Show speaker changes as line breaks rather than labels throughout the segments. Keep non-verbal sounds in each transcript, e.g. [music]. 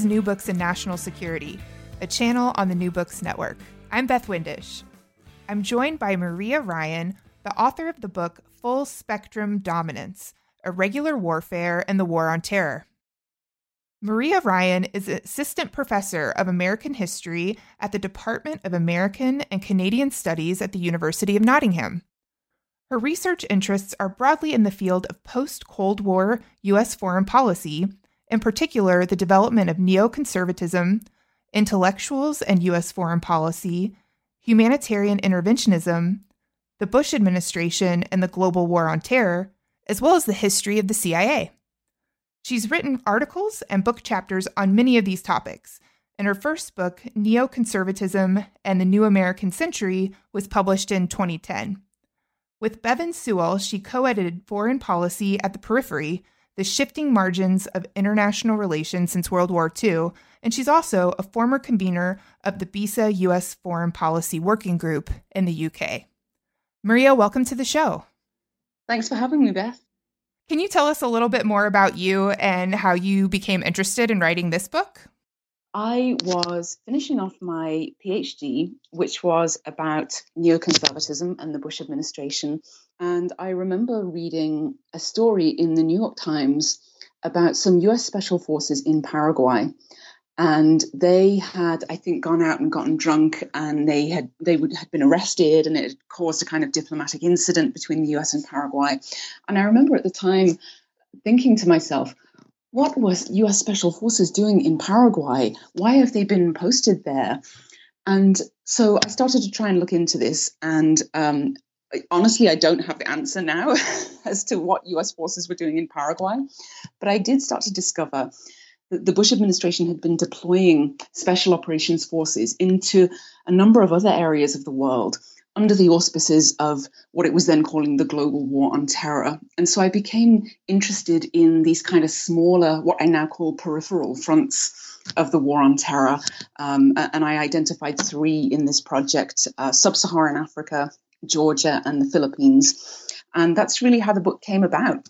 Is New Books in National Security, a channel on the New Books Network. I'm Beth Windisch. I'm joined by Maria Ryan, the author of the book Full Spectrum Dominance Irregular Warfare and the War on Terror. Maria Ryan is Assistant Professor of American History at the Department of American and Canadian Studies at the University of Nottingham. Her research interests are broadly in the field of post Cold War U.S. foreign policy in particular, the development of neoconservatism, intellectuals and U.S. foreign policy, humanitarian interventionism, the Bush administration, and the global war on terror, as well as the history of the CIA. She's written articles and book chapters on many of these topics, and her first book, Neoconservatism and the New American Century, was published in 2010. With Bevan Sewell, she co edited Foreign Policy at the Periphery, the shifting margins of international relations since World War II, and she's also a former convener of the BISA U.S. Foreign Policy Working Group in the UK. Maria, welcome to the show.
Thanks for having me, Beth.
Can you tell us a little bit more about you and how you became interested in writing this book?
I was finishing off my PhD, which was about neoconservatism and the Bush administration. And I remember reading a story in the New York Times about some US special forces in Paraguay. And they had, I think, gone out and gotten drunk, and they had they would had been arrested, and it had caused a kind of diplomatic incident between the U.S. and Paraguay. And I remember at the time thinking to myself, what was US Special Forces doing in Paraguay? Why have they been posted there? And so I started to try and look into this. And um, honestly, I don't have the answer now [laughs] as to what US forces were doing in Paraguay. But I did start to discover that the Bush administration had been deploying special operations forces into a number of other areas of the world under the auspices of what it was then calling the global war on terror. And so I became interested in these kind of smaller, what I now call peripheral fronts of the war on terror. Um, and I identified three in this project uh, Sub Saharan Africa, Georgia, and the Philippines. And that's really how the book came about.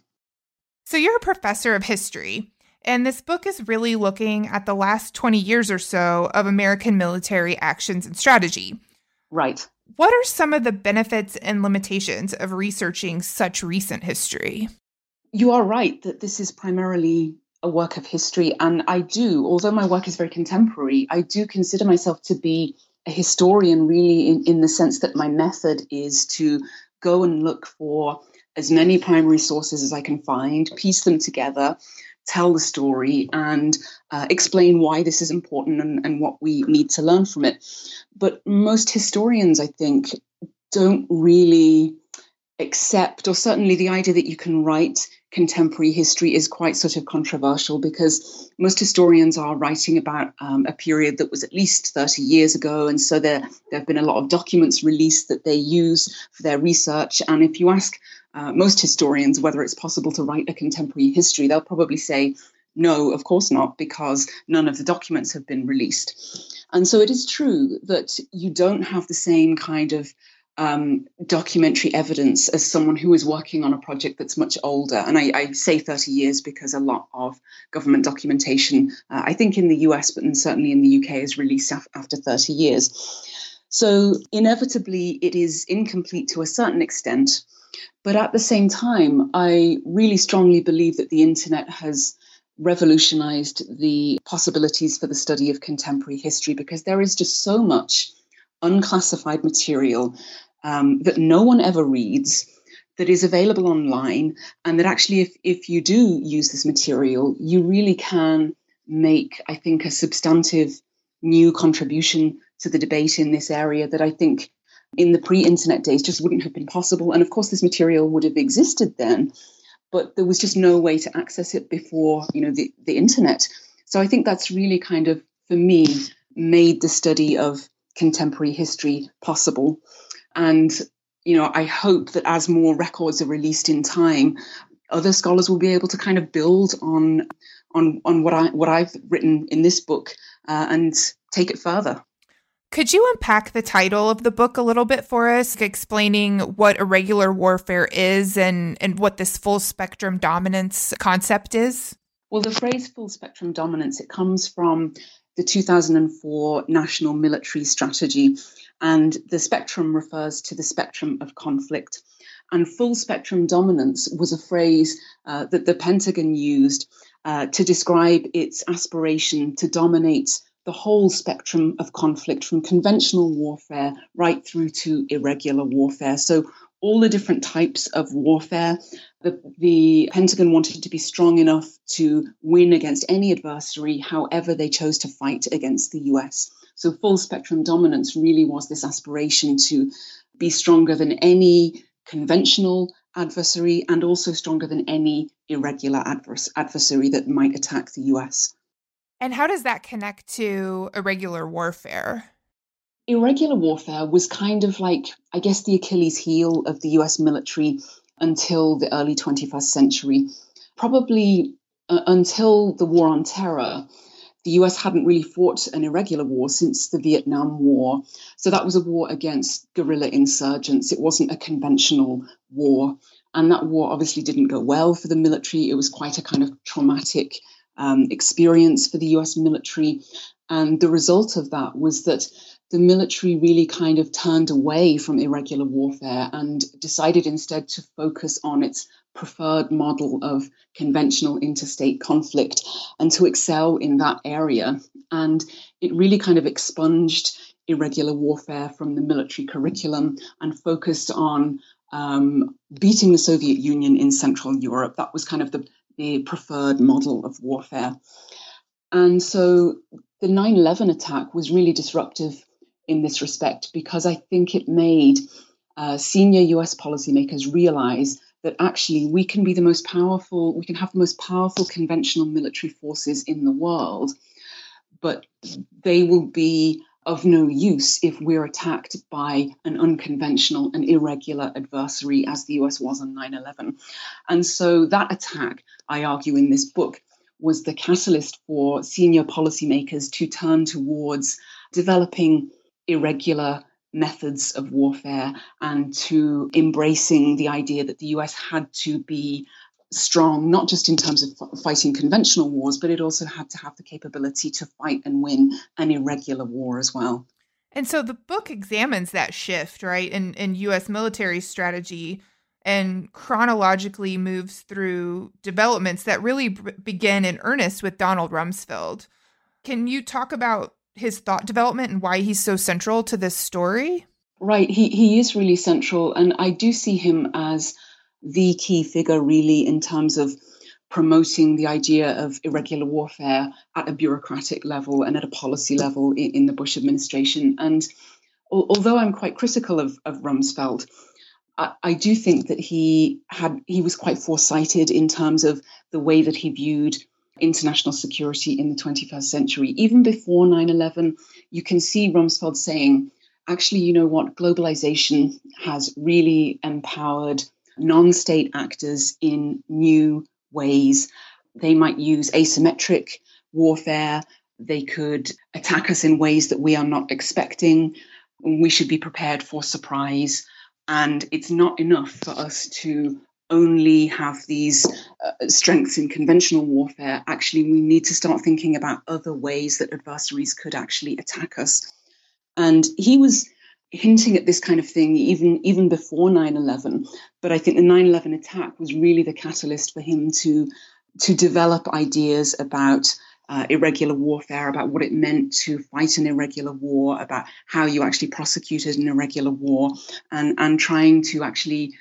So you're a professor of history. And this book is really looking at the last 20 years or so of American military actions and strategy.
Right.
What are some of the benefits and limitations of researching such recent history?
You are right that this is primarily a work of history. And I do, although my work is very contemporary, I do consider myself to be a historian, really, in, in the sense that my method is to go and look for as many primary sources as I can find, piece them together, tell the story and uh, explain why this is important and, and what we need to learn from it. But most historians, I think, don't really accept, or certainly the idea that you can write contemporary history is quite sort of controversial because most historians are writing about um, a period that was at least 30 years ago. And so there, there have been a lot of documents released that they use for their research. And if you ask uh, most historians whether it's possible to write a contemporary history, they'll probably say, no, of course not, because none of the documents have been released. And so it is true that you don't have the same kind of um, documentary evidence as someone who is working on a project that's much older. And I, I say 30 years because a lot of government documentation, uh, I think in the US, but certainly in the UK, is released af- after 30 years. So inevitably, it is incomplete to a certain extent. But at the same time, I really strongly believe that the internet has revolutionized the possibilities for the study of contemporary history because there is just so much unclassified material um, that no one ever reads that is available online and that actually if, if you do use this material you really can make i think a substantive new contribution to the debate in this area that i think in the pre internet days just wouldn't have been possible. And of course, this material would have existed then, but there was just no way to access it before, you know, the, the internet. So I think that's really kind of, for me, made the study of contemporary history possible. And, you know, I hope that as more records are released in time, other scholars will be able to kind of build on on on what I what I've written in this book uh, and take it further.
Could you unpack the title of the book a little bit for us, explaining what irregular warfare is and, and what this full spectrum dominance concept is?
Well, the phrase full spectrum dominance, it comes from the 2004 National Military Strategy, and the spectrum refers to the spectrum of conflict. And full spectrum dominance was a phrase uh, that the Pentagon used uh, to describe its aspiration to dominate the whole spectrum of conflict from conventional warfare right through to irregular warfare. So, all the different types of warfare. The, the, Pentagon wanted to be strong enough to win against any adversary, however they chose to fight against the US. So, full spectrum dominance really was this aspiration to be stronger than any conventional adversary and also stronger than any irregular advers- adversary that might attack the US.
And how does that connect to irregular warfare?
Irregular warfare was kind of like, I guess, the Achilles heel of the US military until the early 21st century. Probably uh, until the War on Terror, the US hadn't really fought an irregular war since the Vietnam War. So that was a war against guerrilla insurgents. It wasn't a conventional war. And that war obviously didn't go well for the military. It was quite a kind of traumatic um, experience for the US military. And the result of that was that the military really kind of turned away from irregular warfare and decided instead to focus on its preferred model of conventional interstate conflict and to excel in that area. And it really kind of expunged irregular warfare from the military curriculum and focused on um, beating the Soviet Union in Central Europe. That was kind of the the preferred model of warfare. And so the 9 11 attack was really disruptive in this respect because I think it made uh, senior US policymakers realize that actually we can be the most powerful, we can have the most powerful conventional military forces in the world, but they will be of no use if we're attacked by an unconventional and irregular adversary, as the US was on 9 11. And so that attack, I argue in this book, was the catalyst for senior policymakers to turn towards developing irregular methods of warfare and to embracing the idea that the US had to be strong, not just in terms of fighting conventional wars, but it also had to have the capability to fight and win an irregular war as well.
And so the book examines that shift, right, in, in U.S. military strategy and chronologically moves through developments that really b- begin in earnest with Donald Rumsfeld. Can you talk about his thought development and why he's so central to this story?
Right, he, he is really central. And I do see him as the key figure, really, in terms of promoting the idea of irregular warfare at a bureaucratic level and at a policy level in, in the Bush administration. And al- although I'm quite critical of, of Rumsfeld, I, I, do think that he had he was quite foresighted in terms of the way that he viewed international security in the 21st century. Even before 9/11, you can see Rumsfeld saying, actually, you know what, globalization has really empowered non state actors in new ways. They might use asymmetric warfare. They could attack us in ways that we are not expecting. We should be prepared for surprise. And it's not enough for us to only have these uh, strengths in conventional warfare. Actually, we need to start thinking about other ways that adversaries could actually attack us. And he was hinting at this kind of thing even even before 9-11 but i think the 9-11 attack was really the catalyst for him to to develop ideas about uh, irregular warfare about what it meant to fight an irregular war about how you actually prosecuted an irregular war and and trying to actually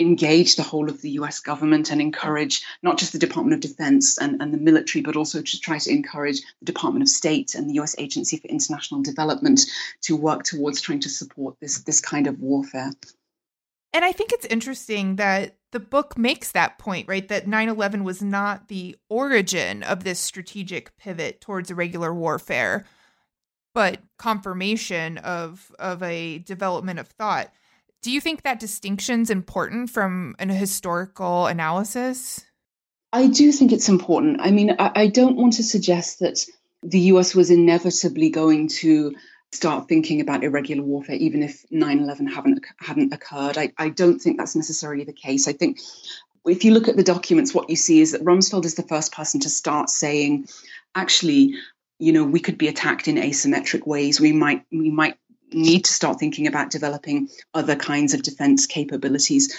engage the whole of the US government and encourage not just the Department of Defense and, and the military, but also to try to encourage the Department of State and the US Agency for International Development to work towards trying to support this, this kind of warfare.
And I think it's interesting that the book makes that point, right? That 9 11 was not the origin of this strategic pivot towards irregular warfare, but confirmation of, of a development of thought. Do you think that distinction's important from an historical analysis?
I do think it's important. I mean, I, I don't want to suggest that the US was inevitably going to start thinking about irregular warfare, even if 9 11 hadn't occurred. I, I don't think that's necessarily the case. I think if you look at the documents, what you see is that Rumsfeld is the first person to start saying, actually, you know, we could be attacked in asymmetric ways. We might we might need to start thinking about developing other kinds of defense capabilities.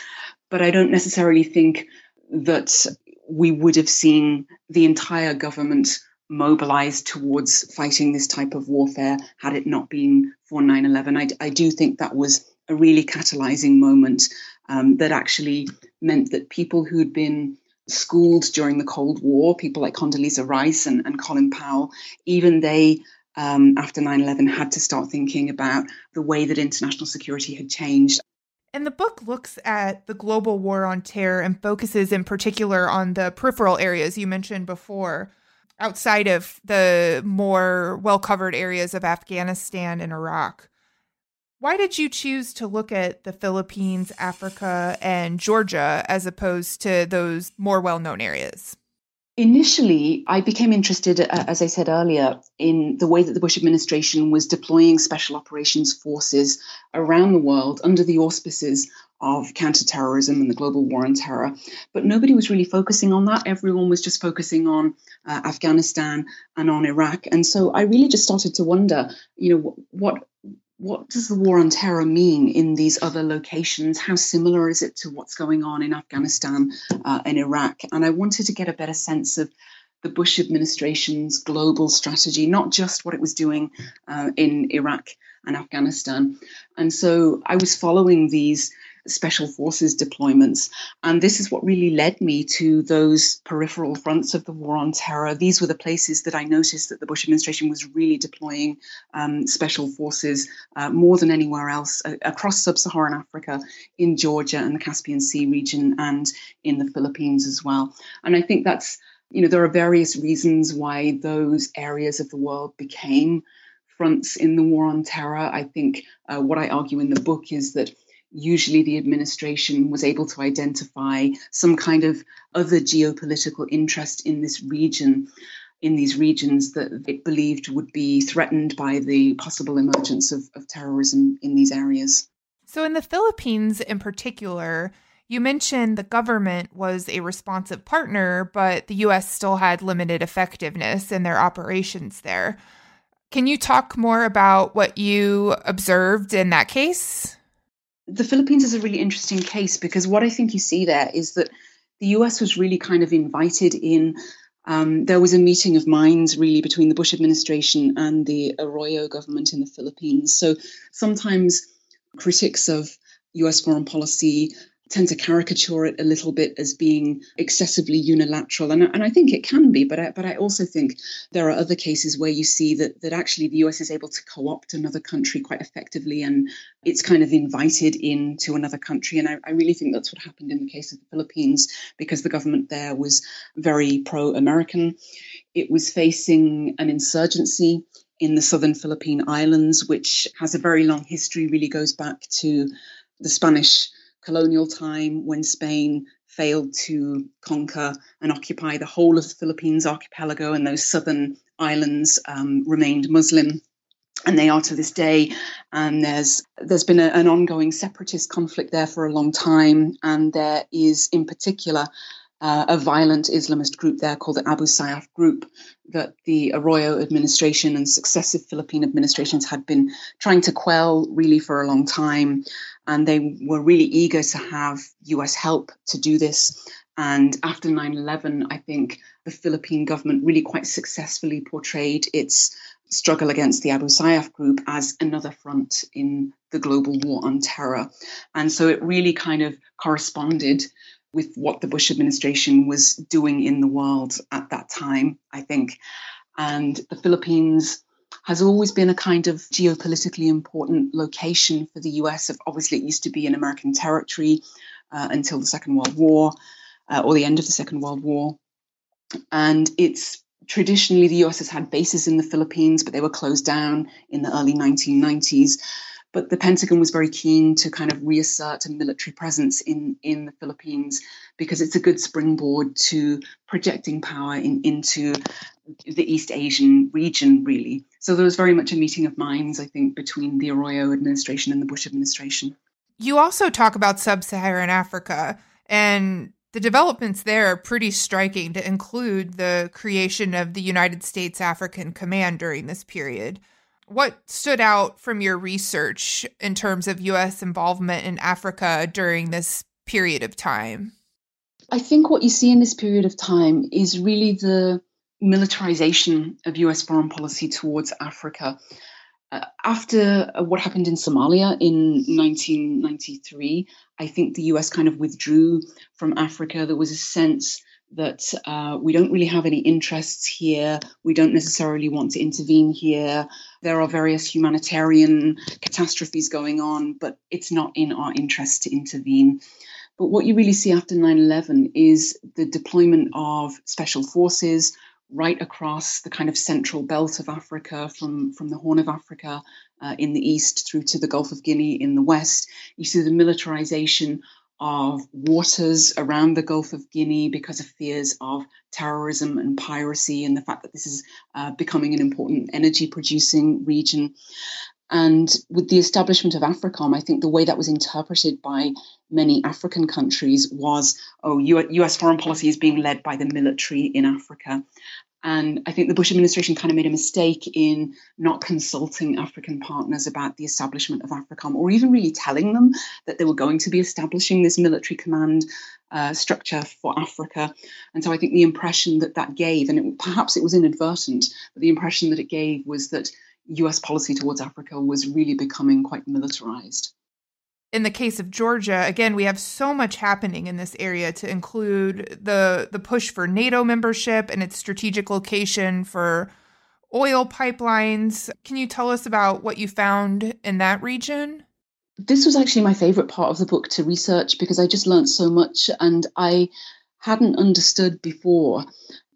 But I don't necessarily think that we would have seen the entire government mobilized towards fighting this type of warfare had it not been for 9 11. I, I do think that was a really catalyzing moment um, that actually meant that people who'd been schooled during the Cold War, people like Condoleezza Rice and, and Colin Powell, even they, um, after 9 11, had to start thinking about the way that international security had changed.
And the book looks at the global war on terror and focuses in particular on the peripheral areas you mentioned before outside of the more well covered areas of Afghanistan and Iraq. Why did you choose to look at the Philippines, Africa, and Georgia as opposed to those more well known areas?
Initially, I became interested, uh, as I said earlier, in the way that the Bush administration was deploying special operations forces around the world under the auspices of counterterrorism and the global war on terror. But nobody was really focusing on that. Everyone was just focusing on uh, Afghanistan and on Iraq. And so I really just started to wonder, you know, what what does the war on terror mean in these other locations? How similar is it to what's going on in Afghanistan uh, and Iraq? And I wanted to get a better sense of the Bush administration's global strategy, not just what it was doing uh, in Iraq and Afghanistan. And so I was following these special forces deployments. And this is what really led me to those peripheral fronts of the war on terror. These were the places that I noticed that the Bush administration was really deploying um, special forces uh, more than anywhere else uh, across sub Saharan Africa, in Georgia and the Caspian Sea region, and in the Philippines as well. And I think that's, you know, there are various reasons why those areas of the world became fronts in the war on terror. I think uh, what I argue in the book is that usually the administration was able to identify some kind of other geopolitical interest in this region in these regions that it believed would be threatened by the possible emergence of, of terrorism in these areas.
So, in the Philippines in particular, you mentioned the government was a responsive partner, but the US still had limited effectiveness in their operations there. Can you talk more about what you observed in that case?
The Philippines is a really interesting case because what I think you see there is that the US was really kind of invited in. Um, there was a meeting of minds really between the Bush administration and the Arroyo government in the Philippines. So sometimes critics of US foreign policy tend to caricature it a little bit as being excessively unilateral, and, and I think it can be. But I, but I also think there are other cases where you see that that actually the US is able to co-opt another country quite effectively, and it's kind of invited into another country. And I, I really think that's what happened in the case of the Philippines because the government there was very pro-American. It was facing an insurgency in the southern Philippine Islands, which has a very long history, really goes back to the Spanish colonial time when Spain failed to conquer and occupy the whole of the Philippines archipelago and those southern islands um, remained Muslim. And they are to this day, and there's there's been a, an ongoing separatist conflict there for a long time, and there is in particular uh, a violent Islamist group there called the Abu Sayyaf group that the Arroyo administration and successive Philippine administrations had been trying to quell really for a long time. And they were really eager to have US help to do this. And after 9 11, I think the Philippine government really quite successfully portrayed its struggle against the Abu Sayyaf group as another front in the global war on terror. And so it really kind of corresponded with what the Bush administration was doing in the world at that time, I think. And the Philippines has always been a kind of geopolitically important location for the US. Obviously, it used to be an American territory uh, until the Second World War uh, or the end of the Second World War. And it's traditionally the US has had bases in the Philippines, but they were closed down in the early 1990s. But the Pentagon was very keen to kind of reassert a military presence in, in the Philippines because it's a good springboard to projecting power in, into the East Asian region, really. So there was very much a meeting of minds, I think, between the Arroyo administration and the Bush administration.
You also talk about sub Saharan Africa, and the developments there are pretty striking to include the creation of the United States African Command during this period. What stood out from your research in terms of U.S. involvement in Africa during this period of time?
I think what you see in this period of time is really the militarization of US foreign policy towards Africa. Uh, after uh, what happened in Somalia in 1993, I think the US kind of withdrew from Africa. There was a sense that uh, we don't really have any interests here. We don't necessarily want to intervene here. There are various humanitarian catastrophes going on, but it's not in our interest to intervene. But what you really see after 9 11 is the deployment of special forces, right across the kind of central belt of Africa, from, from the Horn of Africa uh, in the east through to the Gulf of Guinea in the west. You see the militarization of waters around the Gulf of Guinea because of fears of terrorism and piracy, and the fact that this is uh, becoming an important energy producing region. And with the establishment of AFRICOM, I think the way that was interpreted by many African countries was oh, US foreign policy is being led by the military in Africa. And I think the Bush administration kind of made a mistake in not consulting African partners about the establishment of AFRICOM or even really telling them that they were going to be establishing this military command uh, structure for Africa. And so I think the impression that that gave, and it, perhaps it was inadvertent, but the impression that it gave was that US policy towards Africa was really becoming quite militarized.
In the case of Georgia, again, we have so much happening in this area to include the the push for NATO membership and its strategic location for oil pipelines. Can you tell us about what you found in that region?
This was actually my favorite part of the book to research because I just learned so much and I hadn't understood before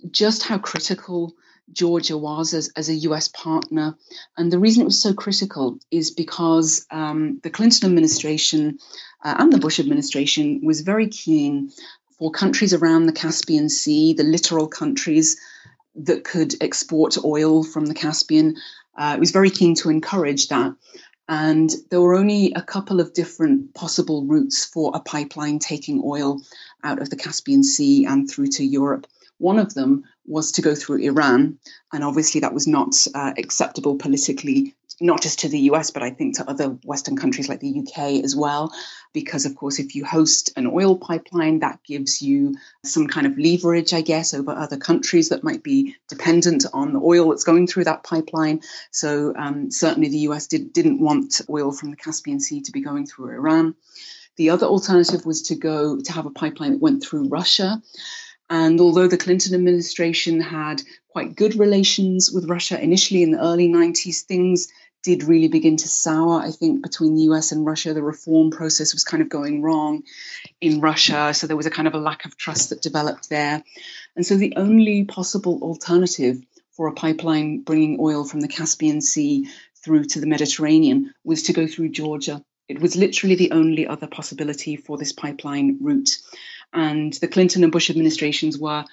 just how critical Georgia was as, as a US partner. And the reason it was so critical is because um, the Clinton administration uh, and the Bush administration was very keen for countries around the Caspian Sea, the littoral countries that could export oil from the Caspian. Uh, it was very keen to encourage that. And there were only a couple of different possible routes for a pipeline taking oil out of the Caspian Sea and through to Europe. One of them was to go through Iran. And obviously, that was not uh, acceptable politically, not just to the US, but I think to other Western countries like the UK as well. Because, of course, if you host an oil pipeline, that gives you some kind of leverage, I guess, over other countries that might be dependent on the oil that's going through that pipeline. So, um, certainly, the US did, didn't want oil from the Caspian Sea to be going through Iran. The other alternative was to go to have a pipeline that went through Russia. And although the Clinton administration had quite good relations with Russia initially in the early 90s, things did really begin to sour, I think, between the US and Russia. The reform process was kind of going wrong in Russia. So there was a kind of a lack of trust that developed there. And so the only possible alternative for a pipeline bringing oil from the Caspian Sea through to the Mediterranean was to go through Georgia. It was literally the only other possibility for this pipeline route. And the Clinton and Bush administrations were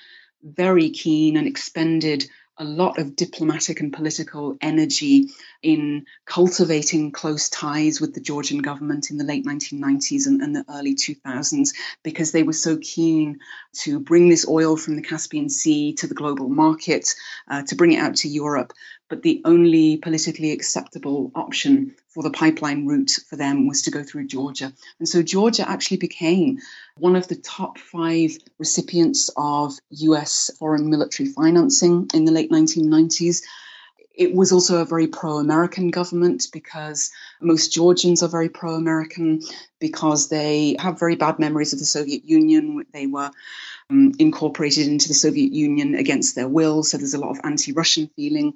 very keen and expended a lot of diplomatic and political energy in cultivating close ties with the Georgian government in the late 1990s and, and, the early 2000s because they were so keen to bring this oil from the Caspian Sea to the global market, uh, to bring it out to Europe. But the only politically acceptable option for the pipeline route for them was to go through Georgia. And so Georgia actually became one of the top five recipients of US foreign military financing in the late 1990s It was also a very pro American government because most Georgians are very pro American because they have very bad memories of the Soviet Union. They were um, incorporated into the Soviet Union against their will, so there's a lot of anti Russian feeling.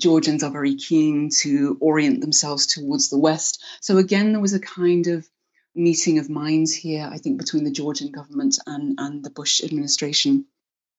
Georgians are very keen to orient themselves towards the West. So, again, there was a kind of meeting of minds here, I think, between the Georgian government and, and the Bush administration.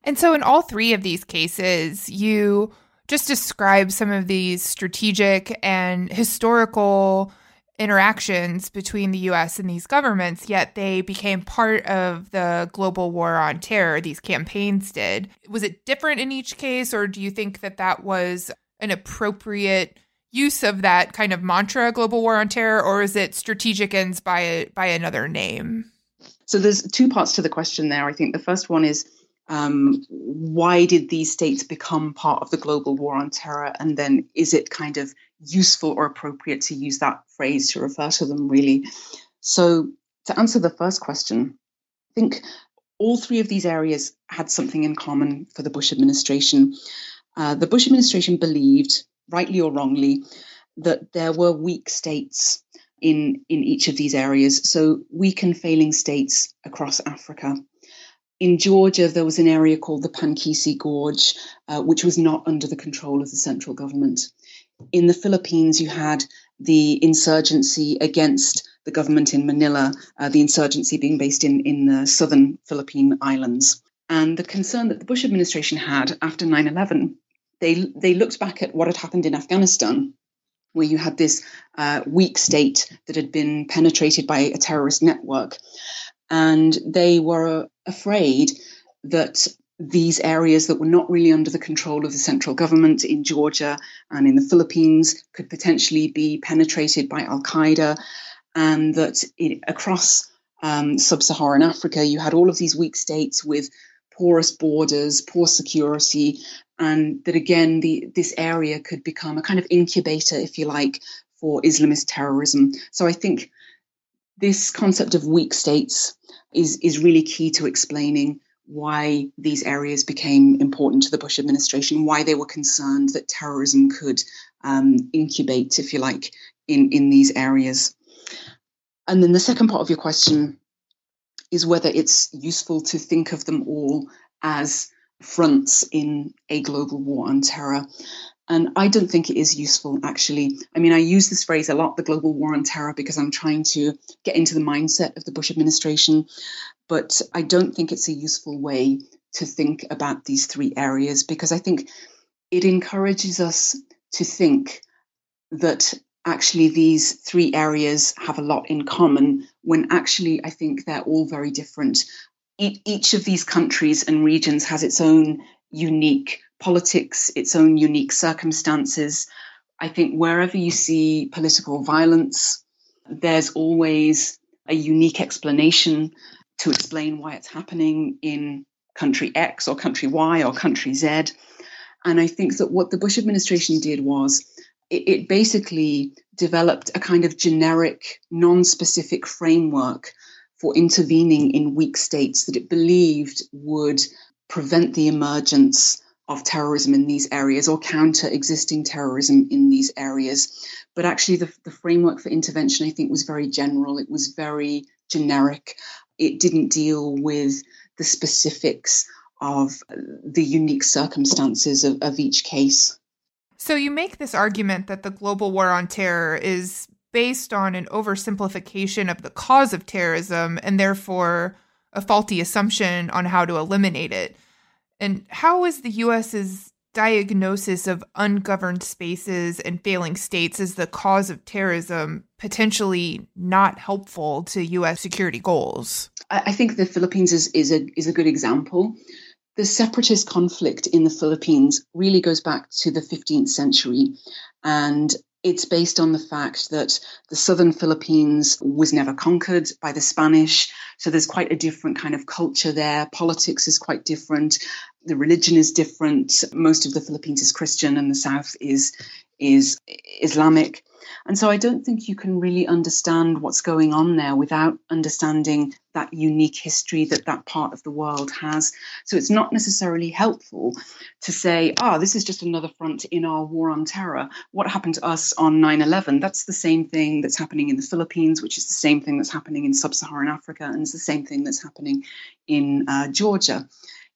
And so, in all three of these cases, you just describe some of these strategic and historical interactions between the US and these governments, yet they became part of the global war on terror, these campaigns did. Was it different in each case, or do you think that that was an appropriate use of that kind of mantra, global war on terror, or is it strategic ends by, by another name?
So there's two parts to the question there. I think the first one is um, why did these states become part of the global war on terror? And then is it kind of useful or appropriate to use that phrase to refer to them, really? So, to answer the first question, I think all three of these areas had something in common for the Bush administration. Uh, the Bush administration believed, rightly or wrongly, that there were weak states in, in each of these areas, so weak and failing states across Africa in Georgia, there was an area called the Pankisi Gorge, uh, which was not under the control of the central government. In the Philippines, you had the insurgency against the government in Manila, uh, the insurgency being based in, in the southern Philippine islands. And the concern that the Bush administration had after 9 11, they, they looked back at what had happened in Afghanistan, where you had this uh, weak state that had been penetrated by a terrorist network. And they were afraid that these areas that were not really under the control of the central government in Georgia and in the Philippines could potentially be penetrated by Al Qaeda, and that it, across um, sub Saharan Africa, you had all of these weak states with porous borders, poor security, and that again, the, this area could become a kind of incubator, if you like, for Islamist terrorism. So I think this concept of weak states is, is really key to explaining why these areas became important to the Bush administration, why they were concerned that terrorism could um, incubate, if you like, in, in these areas. And then the second part of your question is whether it's useful to think of them all as fronts in a global war on terror. And I don't think it is useful, actually. I mean, I use this phrase a lot, the global war on terror, because I'm trying to get into the mindset of the Bush administration. But I don't think it's a useful way to think about these three areas because I think it encourages us to think that actually these three areas have a lot in common when actually I think they're all very different. each of these countries and regions has its own unique politics, its own unique circumstances. I think wherever you see political violence, there's always a unique explanation to explain why it's happening in country X or country Y or country Z. And I think that what the Bush administration did was it, it basically developed a kind of generic, non specific framework for intervening in weak states that it believed would prevent the emergence of terrorism in these areas or counter existing terrorism in these areas. But actually, the, the framework for intervention, I think, was very general, it was very generic. It didn't deal with the specifics of the unique circumstances of, of each case.
So, you make this argument that the global war on terror is based on an oversimplification of the cause of terrorism and therefore a faulty assumption on how to eliminate it. And how is the US's diagnosis of ungoverned spaces and failing states as the cause of terrorism potentially not helpful to US security goals?
I think the Philippines is, is a is a good example. The separatist conflict in the Philippines really goes back to the 15th century. And it's based on the fact that the southern Philippines was never conquered by the Spanish. So there's quite a different kind of culture there. Politics is quite different. The religion is different. Most of the Philippines is Christian and the south is is Islamic. And so I don't think you can really understand what's going on there without understanding that unique history that that part of the world has. So it's not necessarily helpful to say, ah, oh, this is just another front in our war on terror. What happened to us on 9 11? That's the same thing that's happening in the Philippines, which is the same thing that's happening in sub Saharan Africa, and it's the same thing that's happening in uh, Georgia.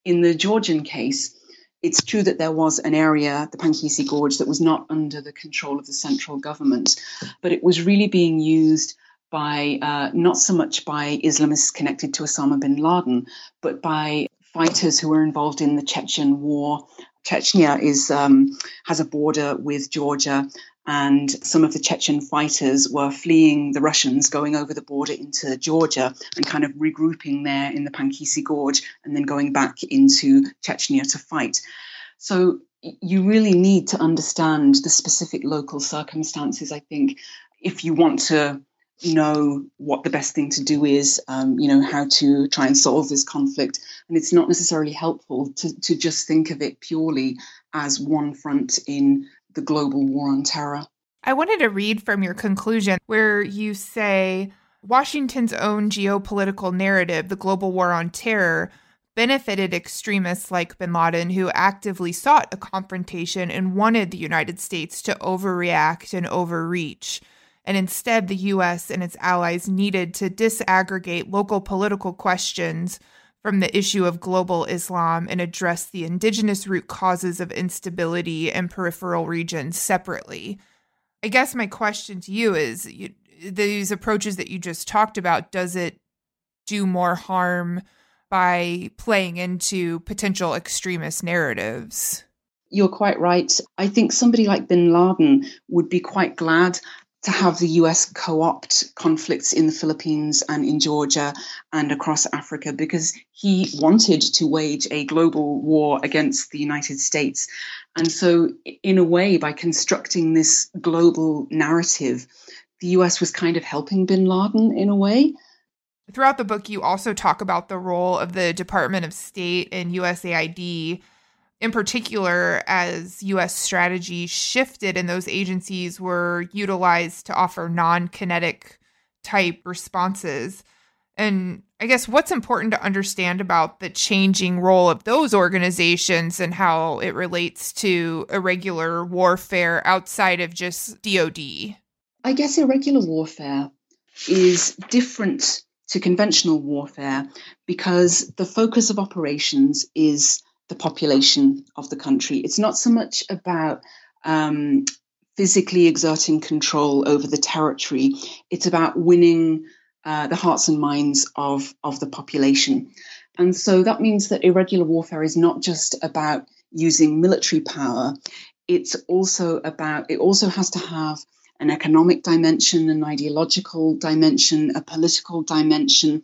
In the Georgian case, it's true that there was an area, the Pankisi Gorge, that was not under the control of the central government, but it was really being used by uh, not so much by Islamists connected to Osama bin Laden, but by fighters who were involved in the Chechen war. Chechnya is um, has a border with Georgia, and some of the Chechen fighters were fleeing the Russians, going over the border into Georgia and kind of regrouping there in the Pankisi Gorge and then going back into Chechnya to fight. So you really need to understand the specific local circumstances, I think, if you want to know what the best thing to do is, um, you know, how to try and solve this conflict. And it's not necessarily helpful to, to just think of it purely as one front in the global war on terror.
I wanted to read from your conclusion where you say Washington's own geopolitical narrative, the global war on terror, benefited extremists like bin Laden who actively sought a confrontation and wanted the United States to overreact and overreach. And instead, the US and its allies needed to disaggregate local political questions from the issue of global Islam and address the indigenous root causes of instability in peripheral regions separately. I guess my question to you is you, these approaches that you just talked about, does it do more harm by playing into potential extremist narratives?
You're quite right. I think somebody like bin Laden would be quite glad to have the US co opt conflicts in the Philippines and in Georgia and across Africa because he wanted to wage a global war against the United States. And so, in a way, by constructing this global narrative, the US was kind of helping bin Laden in a way.
Throughout the book, you also talk about the role of the Department of State and USAID in particular, as US strategy shifted and those agencies were utilized to offer non kinetic type responses. And I guess what's important to understand about the changing role of those organizations and how it relates to irregular warfare outside of just DoD?
I guess irregular warfare is different to conventional warfare because the focus of operations is the population of the country. It's not so much about um, physically exerting control over the territory, it's about winning uh, the hearts and minds of, of the population. And so that means that irregular warfare is not just about using military power, it's also about, it also has to have an economic dimension, an ideological dimension, a political dimension.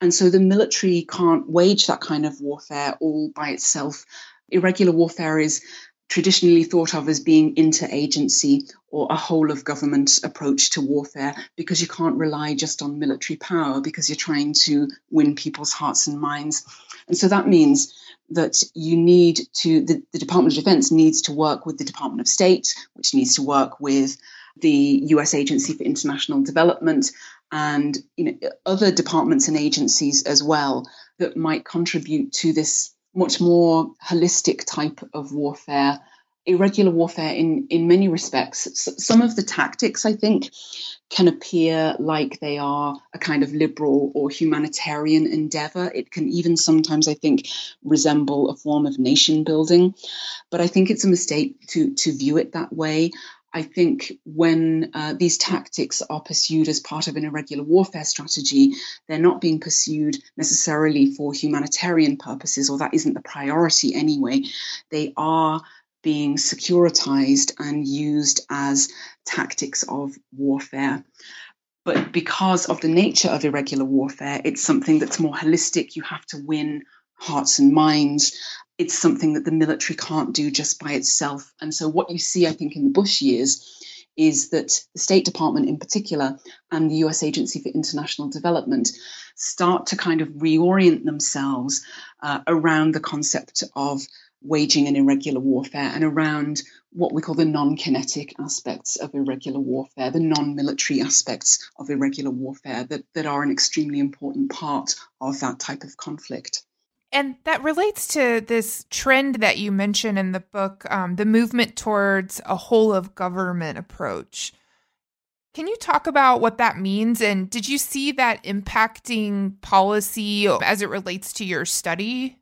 And so the military can't wage that kind of warfare all by itself. Irregular warfare is traditionally thought of as being interagency or a whole of government approach to warfare because you can't rely just on military power because you're trying to win people's hearts and minds. And so that means that you need to, the, the Department of Defense needs to work with the Department of State, which needs to work with the US Agency for International Development, and you know, other departments and agencies as well that might contribute to this much more holistic type of warfare. Irregular warfare, in, in many respects, some of the tactics I think can appear like they are a kind of liberal or humanitarian endeavor. It can even sometimes, I think, resemble a form of nation building. But I think it's a mistake to, to view it that way. I think when uh, these tactics are pursued as part of an irregular warfare strategy, they're not being pursued necessarily for humanitarian purposes, or that isn't the priority anyway. They are being securitized and used as tactics of warfare. But because of the nature of irregular warfare, it's something that's more holistic. You have to win hearts and minds it's something that the military can't do just by itself. And so, what you see, I think, in the Bush years is that the State Department in particular and the US Agency for International Development start to kind of reorient themselves uh, around the concept of waging an irregular warfare and around what we call the non kinetic aspects of irregular warfare, the non military aspects of irregular warfare that, that are an extremely important part of that type of conflict.
And that relates to this trend that you mention in the book, um, the movement towards a whole of government approach. Can you talk about what that means? And did you see that impacting policy as it relates to your study?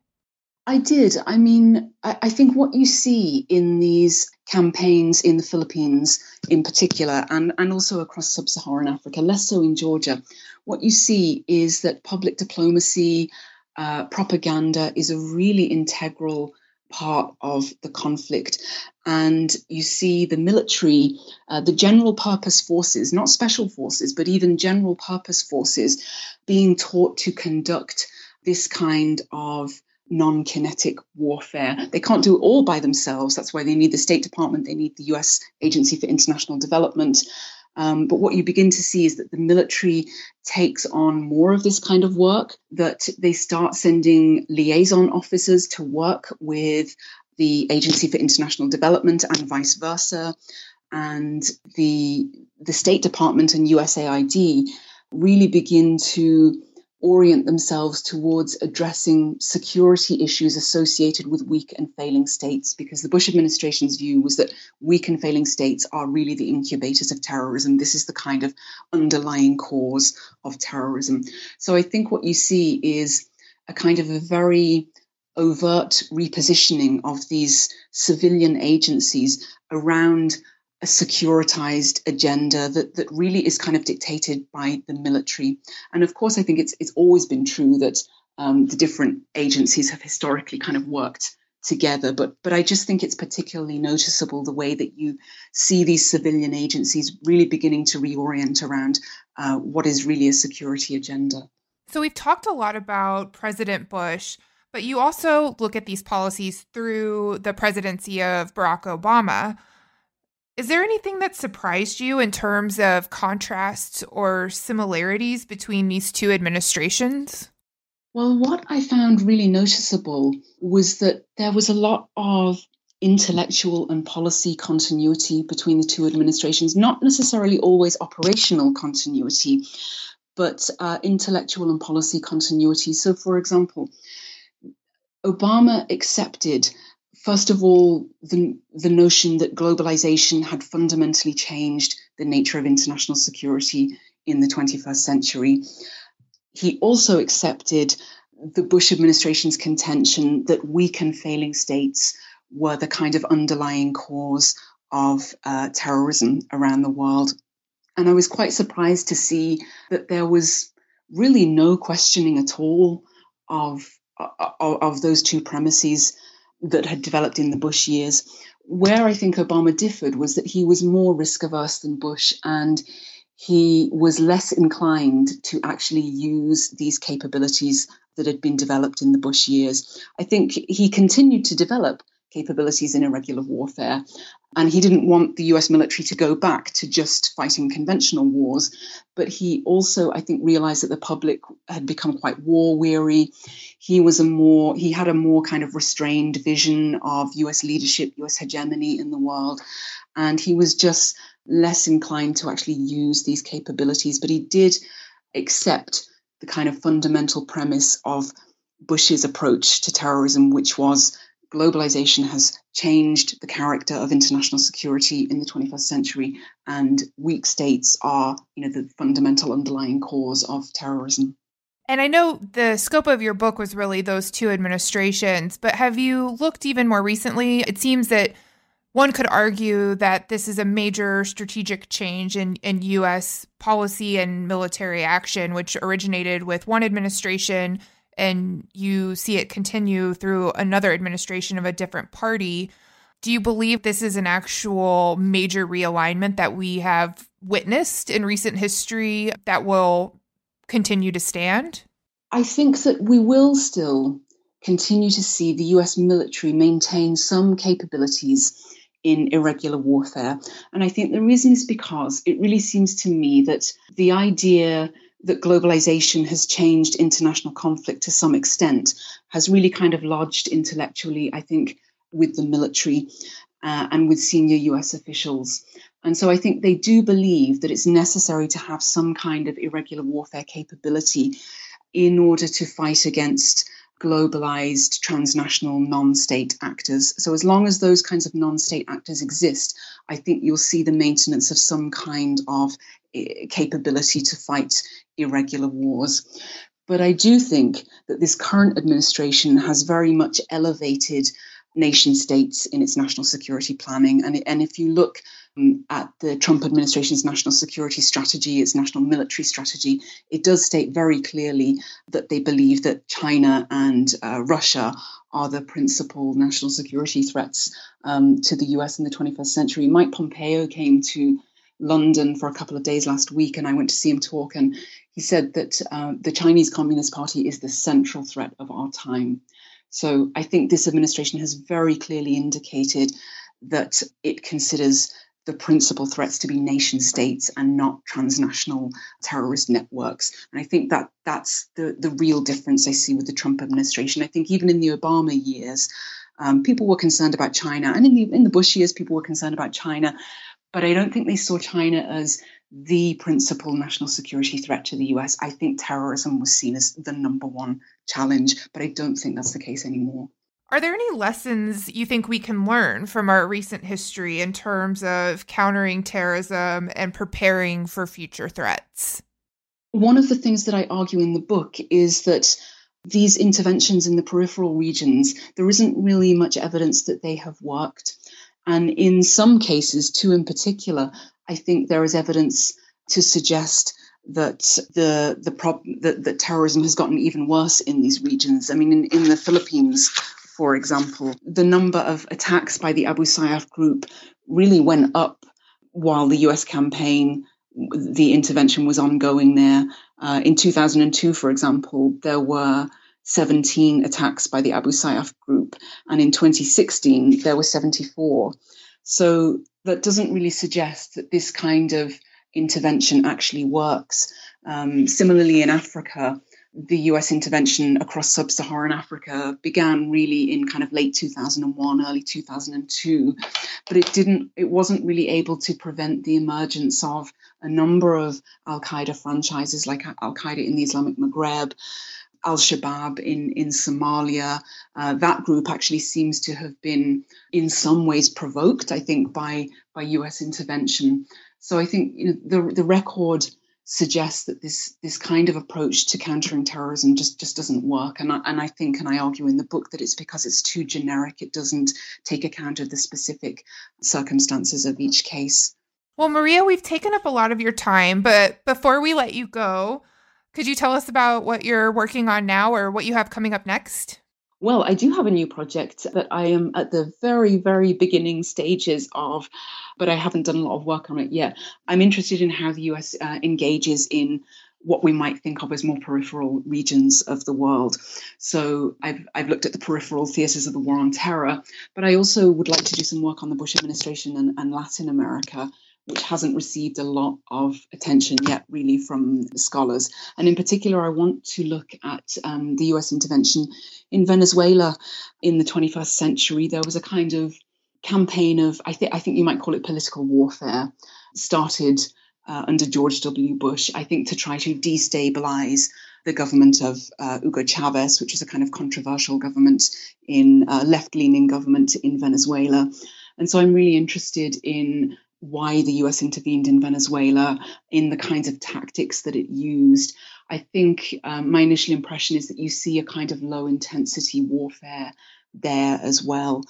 I did. I mean, I, I, think what you see in these campaigns in the Philippines, in particular, and, and also across sub Saharan Africa, less so in Georgia, what you see is that public diplomacy, uh, propaganda is a really integral part of the conflict. And you see the military, uh, the general purpose forces, not special forces, but even general purpose forces, being taught to conduct this kind of non kinetic warfare. They can't do it all by themselves. That's why they need the State Department, they need the US Agency for International Development. Um, but what you begin to see is that the military takes on more of this kind of work, that they start sending liaison officers to work with the Agency for International Development and vice versa. And the, the State Department and USAID really begin to orient themselves towards addressing security issues associated with weak and failing states because the Bush administration's view was that weak and failing states are really the incubators of terrorism. This is the kind of underlying cause of terrorism. So I think what you see is a kind of a very overt repositioning of these civilian agencies around a securitized agenda that, that really is kind of dictated by the military. And of course, I think it's it's always been true that um, the different agencies have historically kind of worked together. But but I just think it's particularly noticeable the way that you see these civilian agencies really beginning to reorient around uh, what is really a security agenda.
So we've talked a lot about President Bush. But you also look at these policies through the presidency of Barack Obama, is there anything that surprised you in terms of contrasts or similarities between these two administrations?
Well, what I found really noticeable was that there was a lot of intellectual and policy continuity between the two administrations, not necessarily always operational continuity, but uh, intellectual and policy continuity. So, for example, Obama accepted First of all, the, the notion that globalization had fundamentally changed the nature of international security in the 21st century. He also accepted the Bush administration's contention that weak and failing states were the kind of underlying cause of uh, terrorism around the world. And I was quite surprised to see that there was really no questioning at all of, of, of those two premises that had developed in the Bush years. Where I think Obama differed was that he was more risk averse than Bush and he was less inclined to actually use these capabilities that had been developed in the Bush years. I think he continued to develop capabilities in irregular warfare. And he didn't want the US military to go back to just fighting conventional wars. But he also, I think, realized that the public had become quite war weary. He was a more, he had a more kind of restrained vision of US leadership, US hegemony in the world. And he was just less inclined to actually use these capabilities. But he did accept the kind of fundamental premise of Bush's approach to terrorism, which was globalization has changed the character of international security in the 21st century, and weak states are, you know, the fundamental underlying cause of terrorism.
And I know the scope of your book was really those two administrations, but have you looked even more recently? It seems that one could argue that this is a major strategic change in, in U.S. policy and military action, which originated with one administration and you see it continue through another administration of a different party. Do you believe this is an actual major realignment that we have witnessed in recent history that will continue to stand?
I think that we will still continue to see the US military maintain some capabilities in irregular warfare. And I think the reason is because it really seems to me that the idea that globalization has changed international conflict to some extent has really kind of lodged intellectually, I think, with the military uh, and with senior US officials. And so I think they do believe that it's necessary to have some kind of irregular warfare capability in order to fight against globalized transnational non state actors. So, as long as those kinds of non state actors exist, I think you'll see the maintenance of some kind of eh, capability to fight irregular wars. But I do think that this current administration has very much elevated nation states in its national security planning. And, and if you look um, at the Trump administration's national security strategy, its national military strategy, it does state very clearly that they believe that China and uh, Russia are the principal national security threats um, to the US in the 21st century. Mike Pompeo came to London for a couple of days last week, and I went to see him talk. And he said that uh, the Chinese Communist Party is the central threat of our time. So I think this administration has very clearly indicated that it considers the principal threats to be nation states and not transnational terrorist networks. And I think that that's the, the real difference I see with the Trump administration. I think even in the Obama years, um, people were concerned about China, and in the, in the Bush years, people were concerned about China. But I don't think they saw China as the principal national security threat to the US. I think terrorism was seen as the number one challenge, but I don't think that's the case anymore.
Are there any lessons you think we can learn from our recent history in terms of countering terrorism and preparing for future threats?
One of the things that I argue in the book is that these interventions in the peripheral regions, there isn't really much evidence that they have worked. And in some cases, two in particular, I think there is evidence to suggest that the the problem that, that terrorism has gotten even worse in these regions. I mean, in, in the Philippines, for example, the number of attacks by the Abu Sayyaf group really went up while the US campaign, the intervention was ongoing there. Uh, in 2002, for example, there were 17 attacks by the Abu Sayyaf group, and in 2016, there were 74. So that doesn't really suggest that this kind of intervention actually works. Um, similarly, in Africa, the US intervention across sub Saharan Africa began really in kind of late 2001, early 2002, but it didn't, it wasn't really able to prevent the emergence of a number of Al Qaeda franchises like Al Qaeda in the Islamic Maghreb. Al Shabaab in, in Somalia. Uh, that group actually seems to have been, in some ways, provoked, I think, by, by US intervention. So I think you know, the, the record suggests that this this kind of approach to countering terrorism just just doesn't work and I, and I think and I argue in the book that it's because it's too generic it doesn't take account of the specific circumstances of each case
well Maria we've taken up a lot of your time but before we let you go could you tell us about what you're working on now or what you have coming up next
well, I do have a new project that I am at the very, very beginning stages of, but I haven't done a lot of work on it yet. I'm interested in how the US uh, engages in what we might think of as more peripheral regions of the world. So I've, I've looked at the peripheral theatres of the war on terror, but I also would like to do some work on the Bush administration and, and Latin America which hasn't received a lot of attention yet, really, from scholars. And in particular, I want to look at um, the US intervention in Venezuela in the 21st century. There was a kind of campaign of, I, th- I think you might call it political warfare, started uh, under George W. Bush, I think, to try to destabilize the government of uh, Hugo Chavez, which is a kind of controversial government in uh, left leaning government in Venezuela. And so I'm really interested in why the US intervened in Venezuela, in the kinds of tactics that it used. I think um, my initial impression is that you see a kind of low intensity warfare there as well.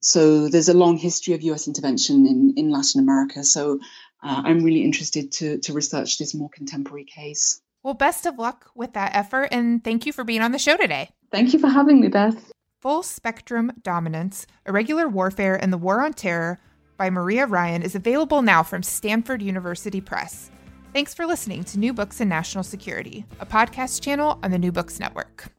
So there's a long history of US intervention in, in Latin America. So uh, I'm really interested to, to research this more contemporary case.
Well, best of luck with that effort, and thank you for being on the show today.
Thank you for having me, Beth.
Full Spectrum Dominance Irregular Warfare and the War on Terror by Maria Ryan is available now from Stanford University Press. Thanks for listening to New Books in National Security, a podcast channel on the New Books Network.